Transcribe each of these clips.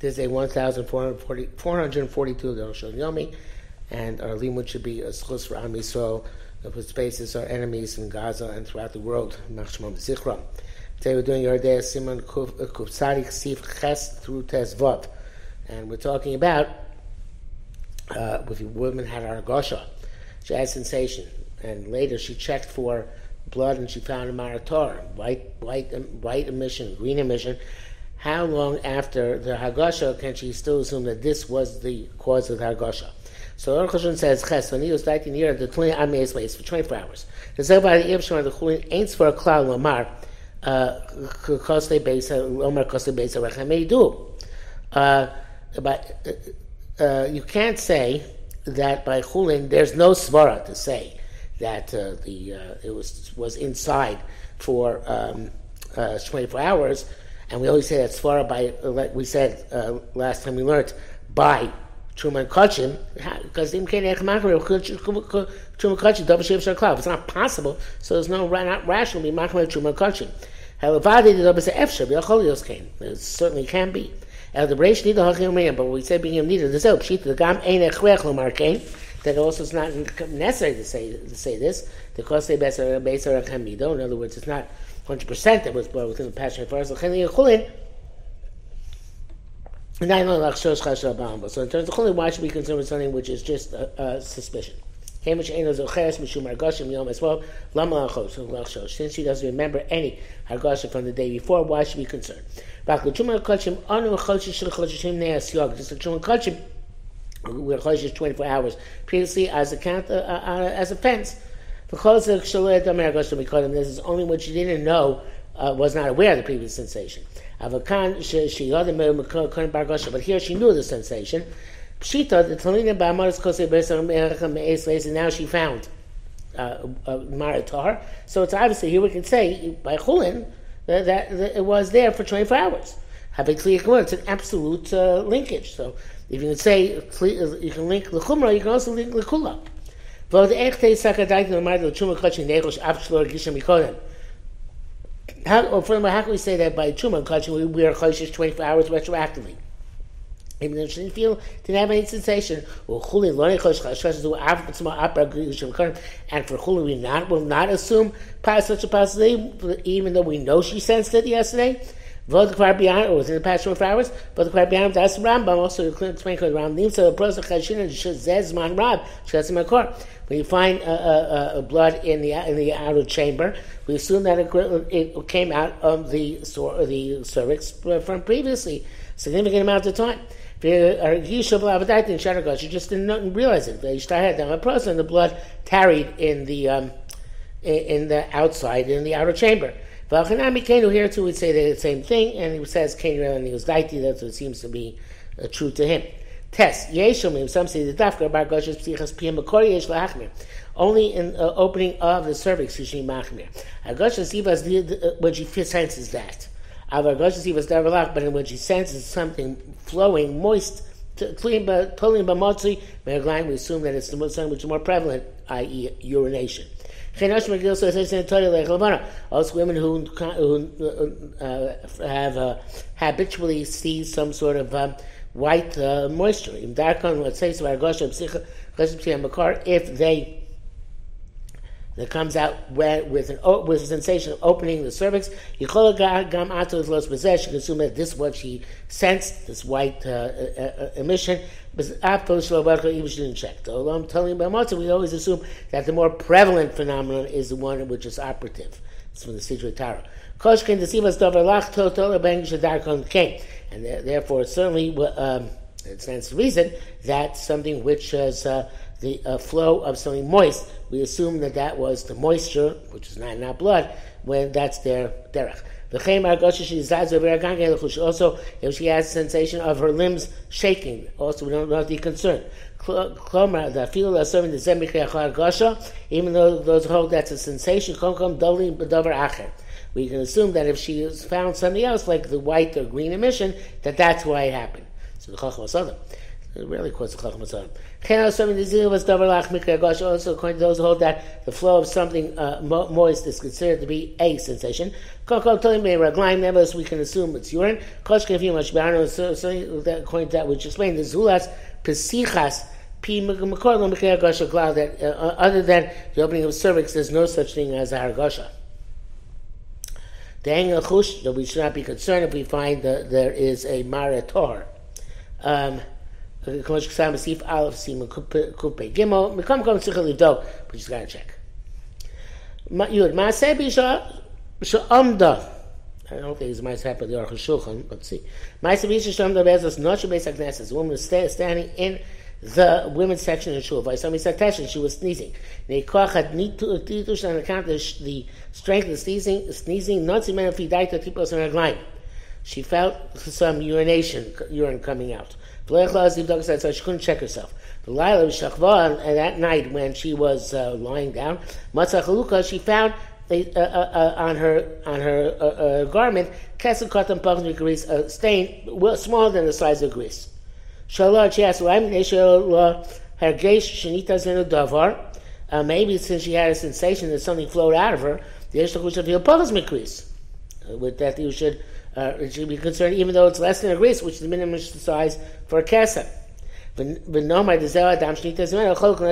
There's a 1,442 that Rosh Yomi, and our limud should be a schus for Am whose spaces are enemies in Gaza and throughout the world. Today we're doing Yoreh Deah Simon Kuf Tzadik Sif Ches through Tezvav. And we're talking about uh, if a woman had argosha, she had sensation, and later she checked for blood and she found a marator, white, white, white emission, green emission, how long after the Hagasha can she still assume that this was the cause of the Hagasha? So Aruch Hashem says, Ches, when he was writing here, the 20 Ames ways for 24 hours. The the Ibshman, the Chulin, ain't for a cloud, Lamar, Kosle Besa, Omar Kosle Besa, Rechamei do. Uh, but uh, uh, you can't say that by Chulin, there's no Svara to say that uh, the uh, it was was inside for um, uh, 24 hours and we always say that Svara by, like we said uh, last time we learned, by Truman Kachim, because It's not possible, so there's no not rational be Machmer Truman Kachim. Halavadi the Dabba Efsher, Biacholios came. It certainly can be. El the Reish Nida Hachim but we said being needed the Zel, Pshita the Gam Ein Echwech came. That also is not necessary to say to say this because they beser beser hamido. In other words, it's not 100% that was born within the passion of Faras. So in terms of chulin, why should we concern with something which is just a, a suspicion? Since she doesn't remember any hargasha from the day before, why should we be concerned? Just the chum we're chodesh 24 hours previously as a count uh, uh, as a fence. This is only what she didn't know, uh, was not aware of the previous sensation. But here she knew the sensation. She Pshita, the Talina Ba'amaris Kosei and now she found uh, Maritar. So it's obviously, here we can say, by Chulin, that, that, that, it was there for 24 hours. It's an absolute uh, linkage. So if you can say, you can link the Chumrah, you can also link the Kula. How, oh, or furthermore, how can we say that by Truma Kachim we, we are Choshish 24 hours retroactively? Even though she didn't feel, didn't have any sensation. And for Chuli, we not will not assume such a possibility, even though we know she sensed it yesterday. Vod Kvar Beyond, or within the past 24 hours, Vod Kvar Beyond, that's Rambam, also you explain because Rambam leaves the process of Chashin and Zez Man Rab, Shkasim Akor. When you find uh, uh, uh, blood in the in the outer chamber, we assume that it, it came out of the the cervix from previously, significant amount of time. She just didn't realize it. The blood tarried in the um, in the outside in the outer chamber. V'achanami Kenu here too would say the same thing, and he says Kenu and he was daiti. That's what seems to be uh, true to him. Test Yeshomim. Some say the dafka bar goshes psichas piyam makori yesh lahachmir. Only in uh, opening of the cervix is she machmir. Agoshes ivas uh, when she senses that. Avagoshes ivas davalach, but when she senses something flowing, moist. Clean, but pulling b'motzi, we assume that it's the something which is more prevalent, i.e., urination. Also, women who, who uh, have uh, habitually see some sort of um, white uh, moisture. If they that comes out with an with a sensation of opening the cervix. This what she sensed, this white uh, uh, uh emission. Even she didn't check. Although I'm telling you about we always assume that the more prevalent phenomenon is the one which is operative. It's from the Sidrei Taharah. Koshkin came, and therefore certainly um, it stands to reason that something which is uh, the uh, flow of something moist, we assume that that was the moisture, which is not in our blood, when that's their derech. Also, if she has a sensation of her limbs shaking, also we don't to be concerned. Even though those hold that's a sensation, we can assume that if she has found something else, like the white or green emission, that that's why it happened. So the Chacham It really caused a chacham atzon. Also, according to those who hold that the flow of something uh, moist is considered to be a sensation. Nevertheless, we can assume it's urine. According to that, which explained the zulas pesichas that uh, other than the opening of cervix, there's no such thing as a hargasha. The Chush, that we should not be concerned if we find that there is a Marator. Um, כמו שכתב בסעיף א', סימן קפ"ג, מקום מקום צריך לבדוק, we just gotta check. י' מעשה באישה שעמדה, I don't think it's my type of the Aruch HaShulchan, let's see. Ma'aseh b'isha שעמדה באזos not beis haknesses, a woman was standing in the women's section in shul. Somebody said Teshin, she was sneezing. Neikoach had nitush on account of the strength of the sneezing, sneezing, not to men fidaita tipos on her She felt some urination, urine coming out. so she couldn't check herself. The and that night when she was uh, lying down, she found on her on her uh, uh, garment, kesel grease, a stain well, smaller than the size of grease. She asked, why? Uh, maybe since she had a sensation that something flowed out of her, the of. With that, you should, uh, it should be concerned, even though it's less than a gris, which is the minimum size for a kesa. Let's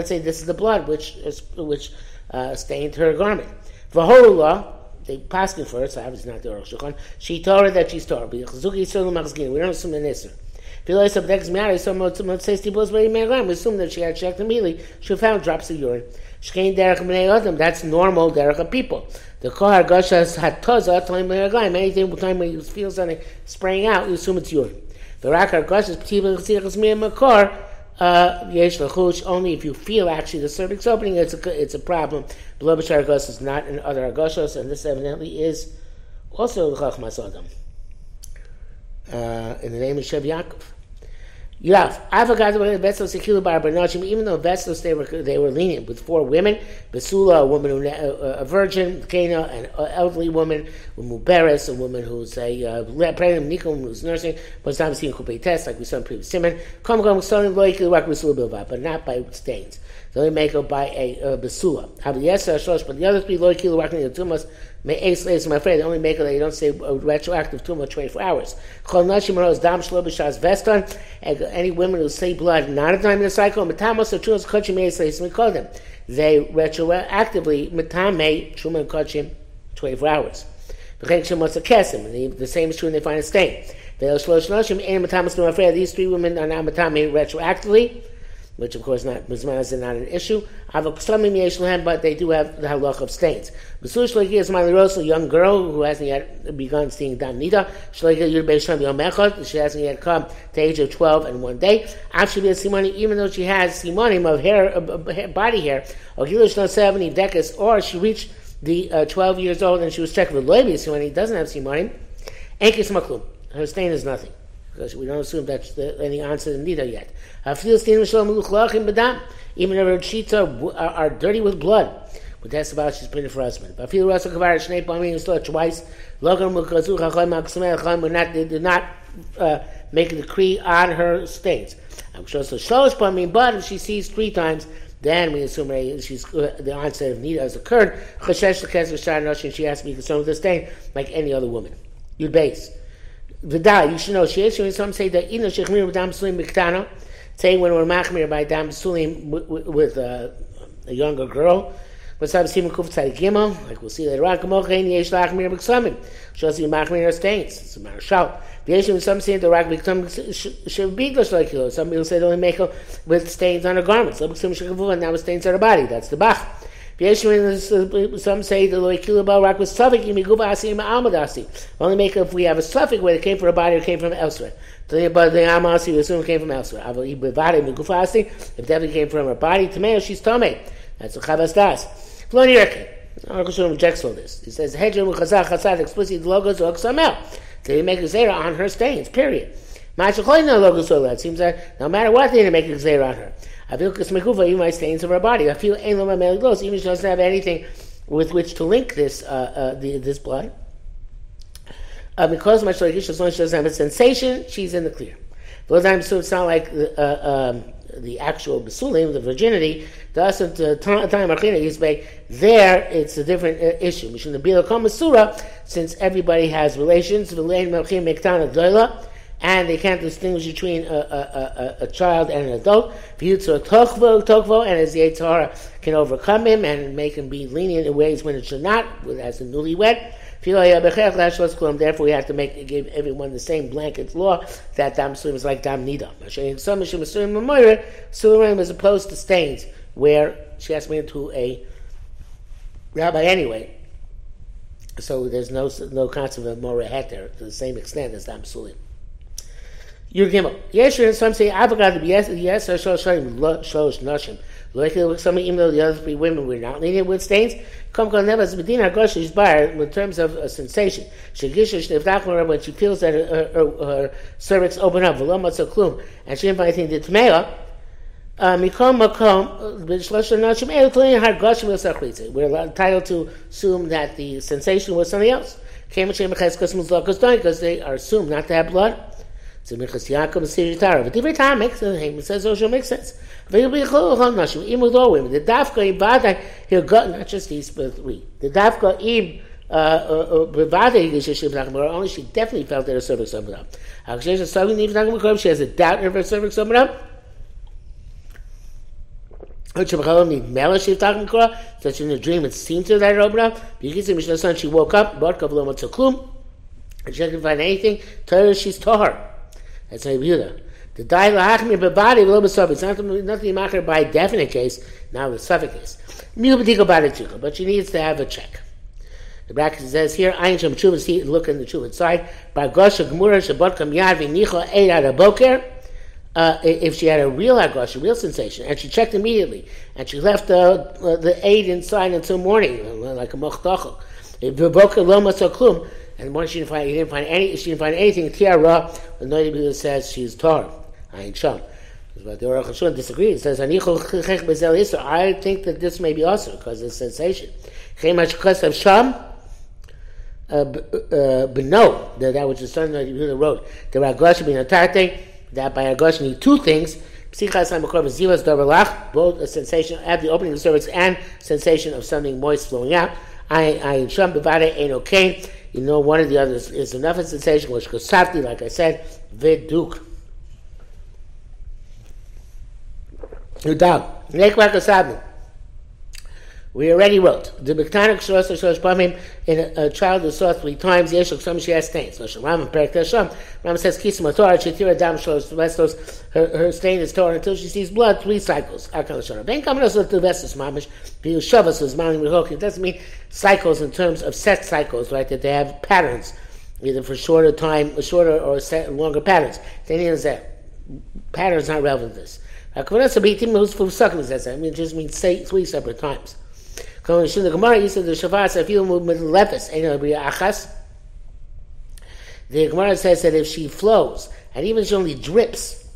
say this is the blood which is, which uh, stained her garment. Vahorullah, they passed it first, so obviously not the Aruch She told her that she's Torah. We don't assume an Isser. We assume that she had checked immediately. She found drops of urine. She came derech mene adam. That's normal derech of people. The kohar gashas hatoza time anything time when you feel something spraying out, you assume it's urine. The rakar gashas p'tibel chsichas miyam makar uh, yesh lachush. Only if you feel actually the cervix opening, it's a it's a problem. Below b'shar is not in other agashos, and this evidently is also chachmas adam. Uh, in the name of Shev Yaakov. Yav, I forgot about the Vestos Sekilu Bar Barnachim, even though Vestos they were they were lenient with four women, Basula, a woman who a virgin, Cana, an elderly woman, Muberes, a woman who's a uh, pregnant, Nikom, who's nursing, but not seeing Kupei test, like we saw in previous Simon, Kom Kom Stoning Loikilu Rak Basula but not by stains. So they make it by a uh, Basula. But the other three Loikilu Rak Tumas Lays, my friend, only make it that you don't say retroactive too much 24 hours. Any women who say blood not the time in the cycle. They retroactively metame truma kachim 24 hours. The same is true when they find a stain. These three women are now matame retroactively which of course not is not an issue. But they do have the halach of stains. is a young girl who hasn't yet begun seeing dam nida. She hasn't yet come to the age of twelve and one day. Actually she money even though she has simonim of hair, body hair, or seventy decas, or she reached the uh, twelve years old and she was checked with loibis when he doesn't have simonim. Her stain is nothing because we don't assume that's the, any answer in Nida yet. Even if her sheets are, are, are dirty with blood, but that's about she's pretty for husband. But feel Rasa Kavar Shnei Pamim still twice. Logan Mukazu Chacham Maksamel Chacham would not did not uh, make a decree on her states. I'm sure so Shlosh Pamim, but if she sees three times, then we assume she's uh, the onset of Nida has occurred. Chashesh Lekes V'Shar she has to be concerned with the stain like any other woman. You'd base. V'da, you should know, Sheish, some say that Ina Shechmir Dam Sulim Biktana, saying when we're machmir by Dam Sulim with a younger girl, but some Simon Kuf Tzadik Gimel, like we'll see later on, Kamochein Yesh Lachmir Biksamim, shows you machmir stains, it's a marshal. V'yeshim, some say the Rak Biktam Shavbiglash like you, some people say they only make with stains on her garments, some Shekavu, and now with stains on her body, that's the Bach. Some say the loikilabal rock was suffix imiguba asim almadasi. Only make if we have a suffix where it came from a body or came from elsewhere. But the amasi we assume came from elsewhere. If definitely came from her body, tomeo she's tome. That's a chavas das. Floni Rekin. Aruch rejects all this. He says hedron chazar chazar explicit logos or xamel. They make a zera on her stains. Period. Ma'ashachoyna logos It seems that no matter what, they didn't make a zera on her. Stains of our body. I feel even if she doesn't have anything with which to link this uh, uh, the, this blood. Uh, because my shloikish, as long as she doesn't have a sensation, she's in the clear. Those times so it's not like uh, um, the actual basulim, the virginity. Doesn't uh, time there it's a different uh, issue. The since everybody has relations, and they can't distinguish between a, a, a, a child and an adult. And as the Yitzhara can overcome him and make him be lenient in ways when it should not, as a newlywed. Therefore, we have to make give everyone the same blanket law that dam surim is like dam nida. Surim as opposed to stains, where she has me to a rabbi anyway. So there's no no concept of mora heter to the same extent as dam surim. Your gimel. Yes, some say avogad yes yes shosh nashim. Like some even though the other three women were not lenient with stains, come come never medina gosh is bar in terms of a sensation. She gishish nevdachmar when she feels that her, her, her cervix open up, v'lomatza klum, and she find anything to tmeya. Mikom makom b'shlosh nashim. We're entitled to assume that the sensation was something else. Came because they are assumed not to have blood. So Minchas Yaakov is Siri But every time makes sense. It says also makes sense. Even with all women, the dafka im vada he'll got not just these but we. The dafka im bevada yishishim nachmor only she definitely felt that her cervix opened up. Hakshesh is something even nachmor she has a doubt if her cervix opened up. Such in a dream, it seemed to that it opened up. Because she woke up, bought kavloma tzaklum, and she didn't find anything. Torah, she's tahar. That's how Yehuda. The die lahachmir bebadi v'lo b'sov. It's not nothing macher by definite case. Now the suffix case. Miu b'diko b'adetzuka, but she needs to have a check. The bracket says here, Ayin Shem Tshuva, see, look in the Tshuva side. By Gosha Gemura Shabbat Kam Yad V'nicho Ad Boker. Uh, if she had a real agosha, real sensation, and she checked immediately, and she left uh, the aid inside until morning, like a mochtachel. And once she didn't find, he didn't find any, she didn't find anything. Tiara, the Noida says she's tar. Ayin Sham. But the Aruch HaShulchan disagrees. It says, I think that this may be also because of sensation. of Sham, uh, uh, but no, that, that which the son of Yehuda wrote, the Ragosh being a that by Ragosh need two things, both a sensation at the opening of the cervix and sensation of something moist flowing out. I, I, Sham Bavada Ain't Okay. You know, one of the others is enough sensation, which Kosafti, like I said, Viduk. Udal. Nekwa Kosafti. We already wrote the Biktanik Shos Shos Pamim in a, child who saw three times Yeshuk Some she has stains. So Ram Perik Tasham. Ram says Kisim Torah Shetira Dam Shos Vestos. Her her stain is torn until she sees blood three cycles. Akal Shara. Ben also to Vestos Mamish. Biu Shavas is Mami Mihok. It doesn't mean cycles in terms of set cycles, right? That they have patterns, either for shorter time, shorter or set, longer patterns. Then is that patterns not relevant to this. Akvanasa Bitim who's sucking says that. It just means say three separate times. Going to the Gemara, you said the Shavas, if you move with lepis, achas. The Gemara says that if she flows, and even if she only drips,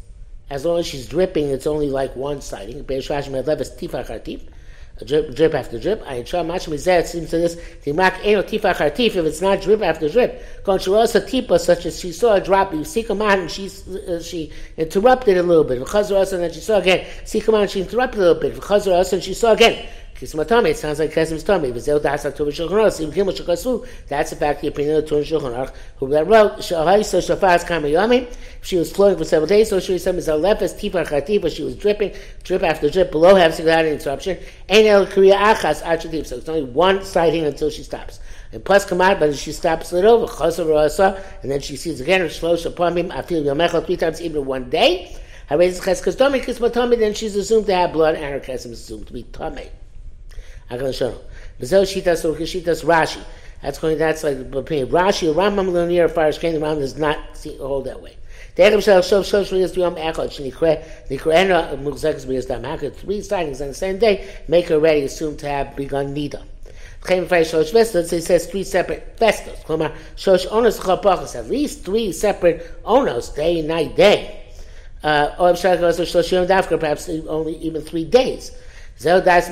as long as she's dripping, it's only like one siding. Drip, drip after drip. I try much it seems to this timak eno tifach hartif if it's not drip after drip. Kon shurasa tipa such as she saw a drop, you see come and she uh, she interrupted a little bit. V'chazor and then she saw again. See come she interrupted a little bit. V'chazor and she saw again. It sounds like Kesim's tummy. That's the fact the opinion of Turin Shulchan Aruch, who that wrote, yami. She was floating for several days, so she was some lepes tipa chatipa. She was dripping, drip after drip, below having without any interruption. El achas. So it's only one sighting until she stops. And plus come out, but she stops it over, chasav rasa, and then she sees again, shlosh upon him, I feel yomechel three times, even one day. Then she's assumed to have blood, and her kesem is assumed to be tummy. Shitas Rashi. That's going. That's like opinion. Rashi or Rambam Linear Farish King. The Rambam does not see, hold that way. Three sightings on the same day make her ready, assumed to have begun nida. It says three separate festivals. At least three separate onos, day, night, day. Uh, perhaps only even three days. That's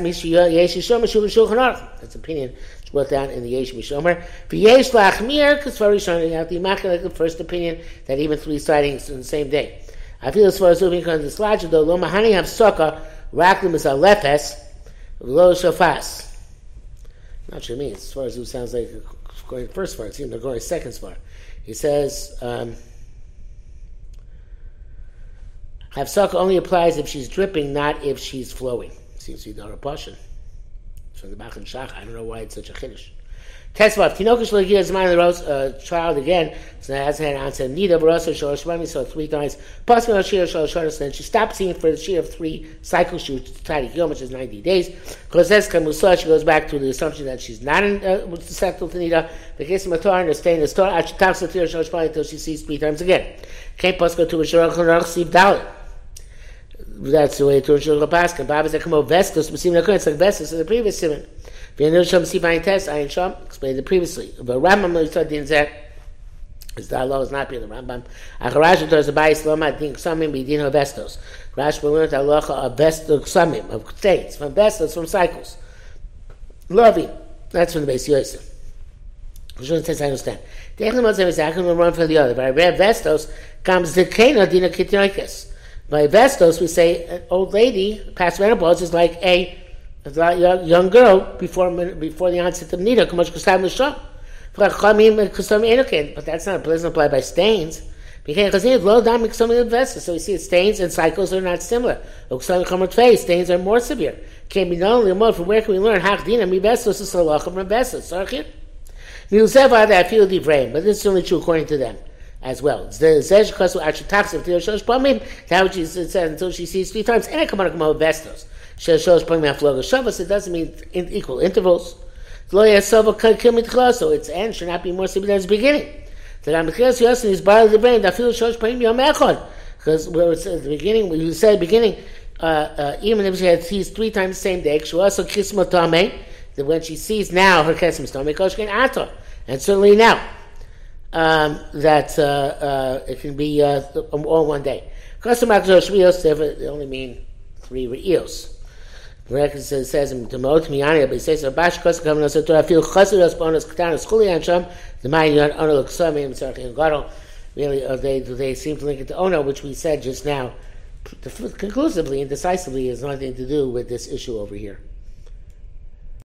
opinion. It's brought down in the Yesh Mishomer. V'yesh lachmir, shiny, you have the immaculate, the first opinion, that even three sightings in the same day. I feel as far as moving on this logic, though, lo mahani have sukkah, raklim is a lefes, lo shofas. Not sure means. As far as it sounds like going first far, it seems they're going second far. He says, um, only applies if she's dripping, not if she's flowing. Seems to be not a passion. From the Bach and Shach. I don't know why it's such a chiddush. Tesvav, Tinokish Lagia Zman Rose, a child again, so that has had answer. Nida Barasa Shalosh Mami, so three times. Pascal Shir Shalosh Shalosh, then she stopped seeing for the Shir of three cycles, she was tied Yom, which is 90 days. Kozeska Musa, she goes back to the assumption that she's not in, uh, susceptible to Nida. The case of Matar, and staying in the store, actually taps the Shir Shalosh Mami until she sees three times again. Can't Pascal to a Shir Shalosh Siv Dalit. that's the way to show the pasca baba said come on vestus we see the in the previous sermon we know some see by test i sham explain the previously. But rambam is said in that is that law is not being the rambam. A garage does the bias islam i think some in between of rash we learned allah a vestus some of states from vestos from cycles. Loving that's from the base yosef. Shouldn't test I understand. The Echel Mozem is Echel will run for the other. But I read Vestos comes the Kena Dinakitikas. By Vestos, we say an old lady past menopause is like a, a young girl before before the onset of nida. Uh, but that's not doesn't apply by stains. So we see it stains and cycles are not similar. Stains are more severe. Can be only more from where can we learn but this is only true according to them as well. The how she says until she sees three times, and come on Vestos. Shosh Pamim Afloga Shavas, it doesn't mean in equal intervals. So its end should not be more severe than its beginning. The Ramichas Yosin is bar the brain, that feels Shosh Pamim Yom Echad. Because where it's at the beginning, when you said the beginning, even if she had sees three times the same day, she also kismotame, that when she sees now her kismotame, koshkin ato. And certainly now, um, that uh, uh, it can be uh, all one day. They only mean three and Really, uh, they, they seem to link it to Ono, which we said just now, conclusively and decisively has nothing to do with this issue over here.